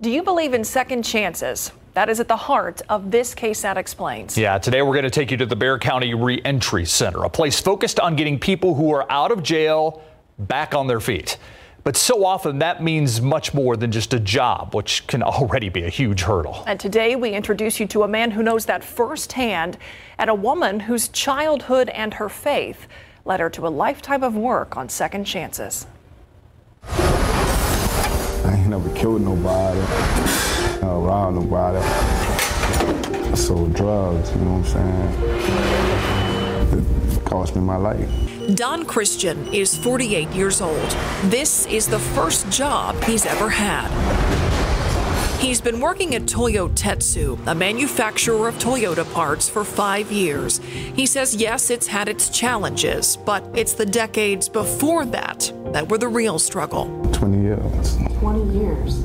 Do you believe in second chances? That is at the heart of this KSAT Explains. Yeah, today we're going to take you to the Bexar County Reentry Center, a place focused on getting people who are out of jail back on their feet. But so often that means much more than just a job, which can already be a huge hurdle. And today we introduce you to a man who knows that firsthand and a woman whose childhood and her faith led her to a lifetime of work on second chances. Never killed nobody, uh, robbed nobody. Sold drugs, you know what I'm saying? It cost me my life. Don Christian is 48 years old. This is the first job he's ever had. He's been working at Toyotetsu, a manufacturer of Toyota parts, for five years. He says, yes, it's had its challenges, but it's the decades before that that were the real struggle. 20 years. 20 years.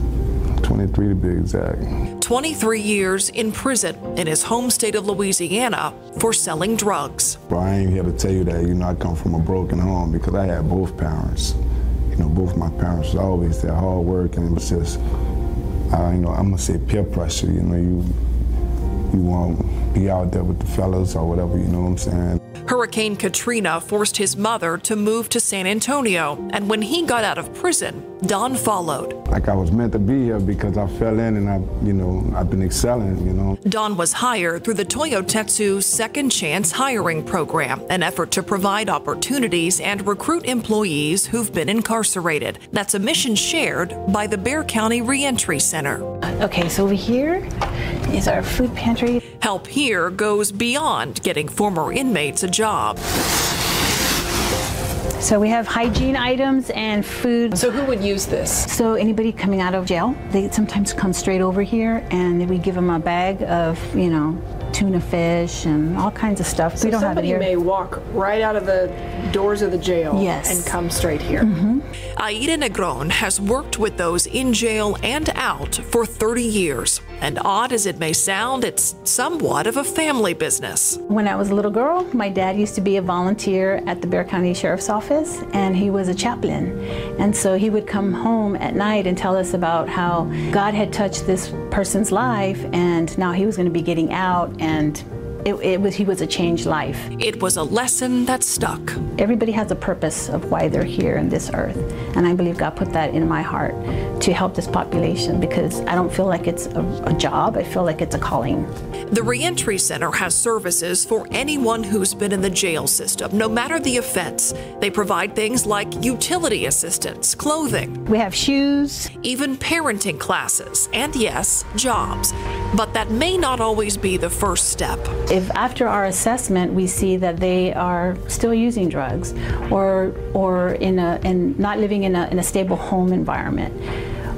23 to be exact. 23 years in prison in his home state of Louisiana for selling drugs. But I ain't here to tell you that, you know, I come from a broken home because I had both parents. You know, both my parents was always there, hard work, and it was just, uh, you know, I'm gonna say peer pressure. You know, you you want to be out there with the fellas or whatever. You know what I'm saying? Hurricane Katrina forced his mother to move to San Antonio, and when he got out of prison, Don followed. Like I was meant to be here because I fell in and I, you know, I've been excelling, you know. Don was hired through the Toyotetsu Second Chance Hiring Program, an effort to provide opportunities and recruit employees who've been incarcerated. That's a mission shared by the Bexar County Reentry Center. Okay, so over here is our food pantry. Help here goes beyond getting former inmates a job. So we have hygiene items and food. So, who would use this? So anybody coming out of jail, they sometimes come straight over here, and we give them a bag of, you know, tuna fish and all kinds of stuff. So we don't have it somebody here. may walk right out of the doors of the jail Yes. and come straight here. Mm-hmm. Aida Negron has worked with those in jail and out for 30 years. And odd as it may sound, it's somewhat of a family business. When I was a little girl, my dad used to be a volunteer at the Bexar County Sheriff's Office, and he was a chaplain. And so he would come home at night and tell us about how God had touched this person's life, and now he was going to be getting out, and it, it was he was a changed life. It was a lesson that stuck. Everybody has a purpose of why they're here in this earth, and I believe God put that in my heart to help this population because I don't feel like it's a, a job. I feel like it's a calling. The Reentry Center has services for anyone who's been in the jail system, no matter the offense. They provide things like utility assistance, clothing, We have shoes, even parenting classes, and yes, jobs. But that may not always be the first step. if after our assessment we see that they are still using drugs or or in a and not living in a, in a stable home environment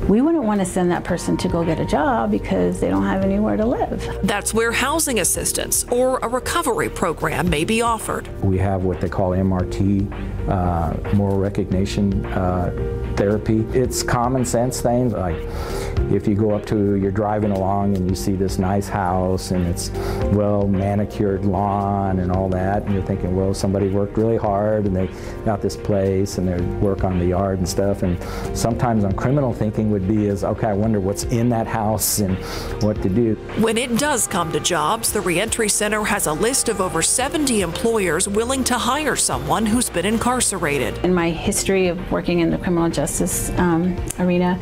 we wouldn't want to send that person to go get a job because they don't have anywhere to live That's where housing assistance or a recovery program may be offered. We have what they call MRT, uh, moral recognition uh, therapy. It's common sense things like if you go up to, you're driving along and you see this nice house and it's well manicured lawn and all that, and you're thinking, well, somebody worked really hard and they got this place and they work on the yard and stuff. And sometimes on criminal thinking would be is, okay, I wonder what's in that house and what to do. When it does come to jobs, the Reentry Center has a list of over 70 employers willing to hire someone who's been incarcerated. in my history of working in the criminal justice um, arena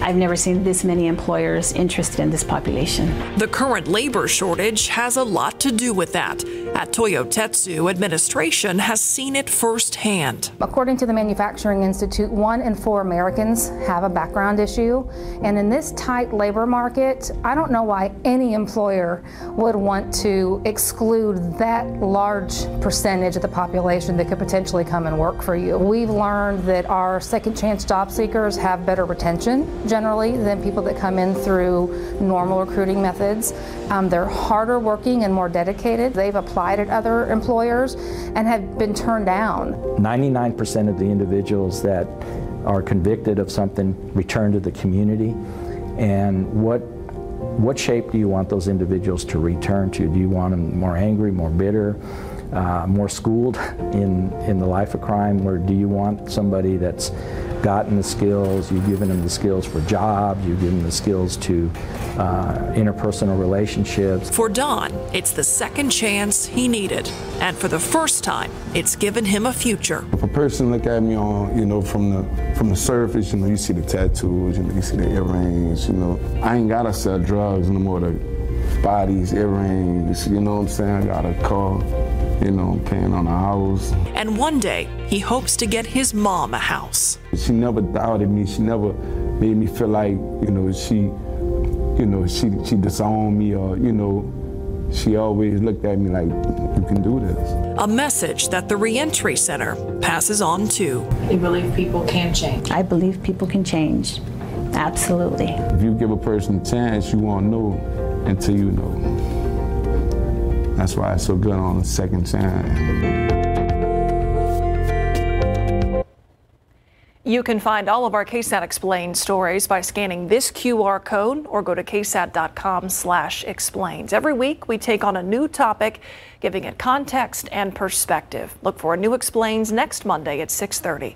i've never seen this many employers interested in this population The current labor shortage has a lot to do with that. At Toyotetsu, administration has seen it firsthand. According to the Manufacturing Institute, one in four Americans have a background issue. And in this tight labor market, I don't know why any employer would want to exclude that large percentage of the population that could potentially come and work for you. We've learned that our second chance job seekers have better retention generally than people that come in through normal recruiting methods. Um, they're harder working and more dedicated. They've applied at other employers and have been turned down. 99% of the individuals that are convicted of something return to the community. And what what shape do you want those individuals to return to? Do you want them more angry, more bitter, uh, more schooled in, in the life of crime, or do you want somebody that's gotten the skills, you've given them the skills for jobs, you've given them the skills to uh, interpersonal relationships. For Don, it's the second chance he needed. And for the first time, it's given him a future. If a person look at me on, you know, from the from the surface, you know, you see the tattoos, you know, you see the earrings, you know. I ain't gotta sell drugs no more. The bodies, earrings, you know what I'm saying? I got a car, you know, paying on a house. And one day, he hopes to get his mom a house. She never doubted me. She never made me feel like, you know, she, you know, she she disowned me or, you know, she always looked at me like, you can do this. A message that the Reentry Center passes on to. You believe people can change? I believe people can change. Absolutely. If you give a person a chance, you won't know until you know. That's why it's so good on the second time. You can find all of our KSAT Explained stories by scanning this QR code or go to ksat.com slash explains. Every week, we take on a new topic, giving it context and perspective. Look for a new Explains next Monday at 630.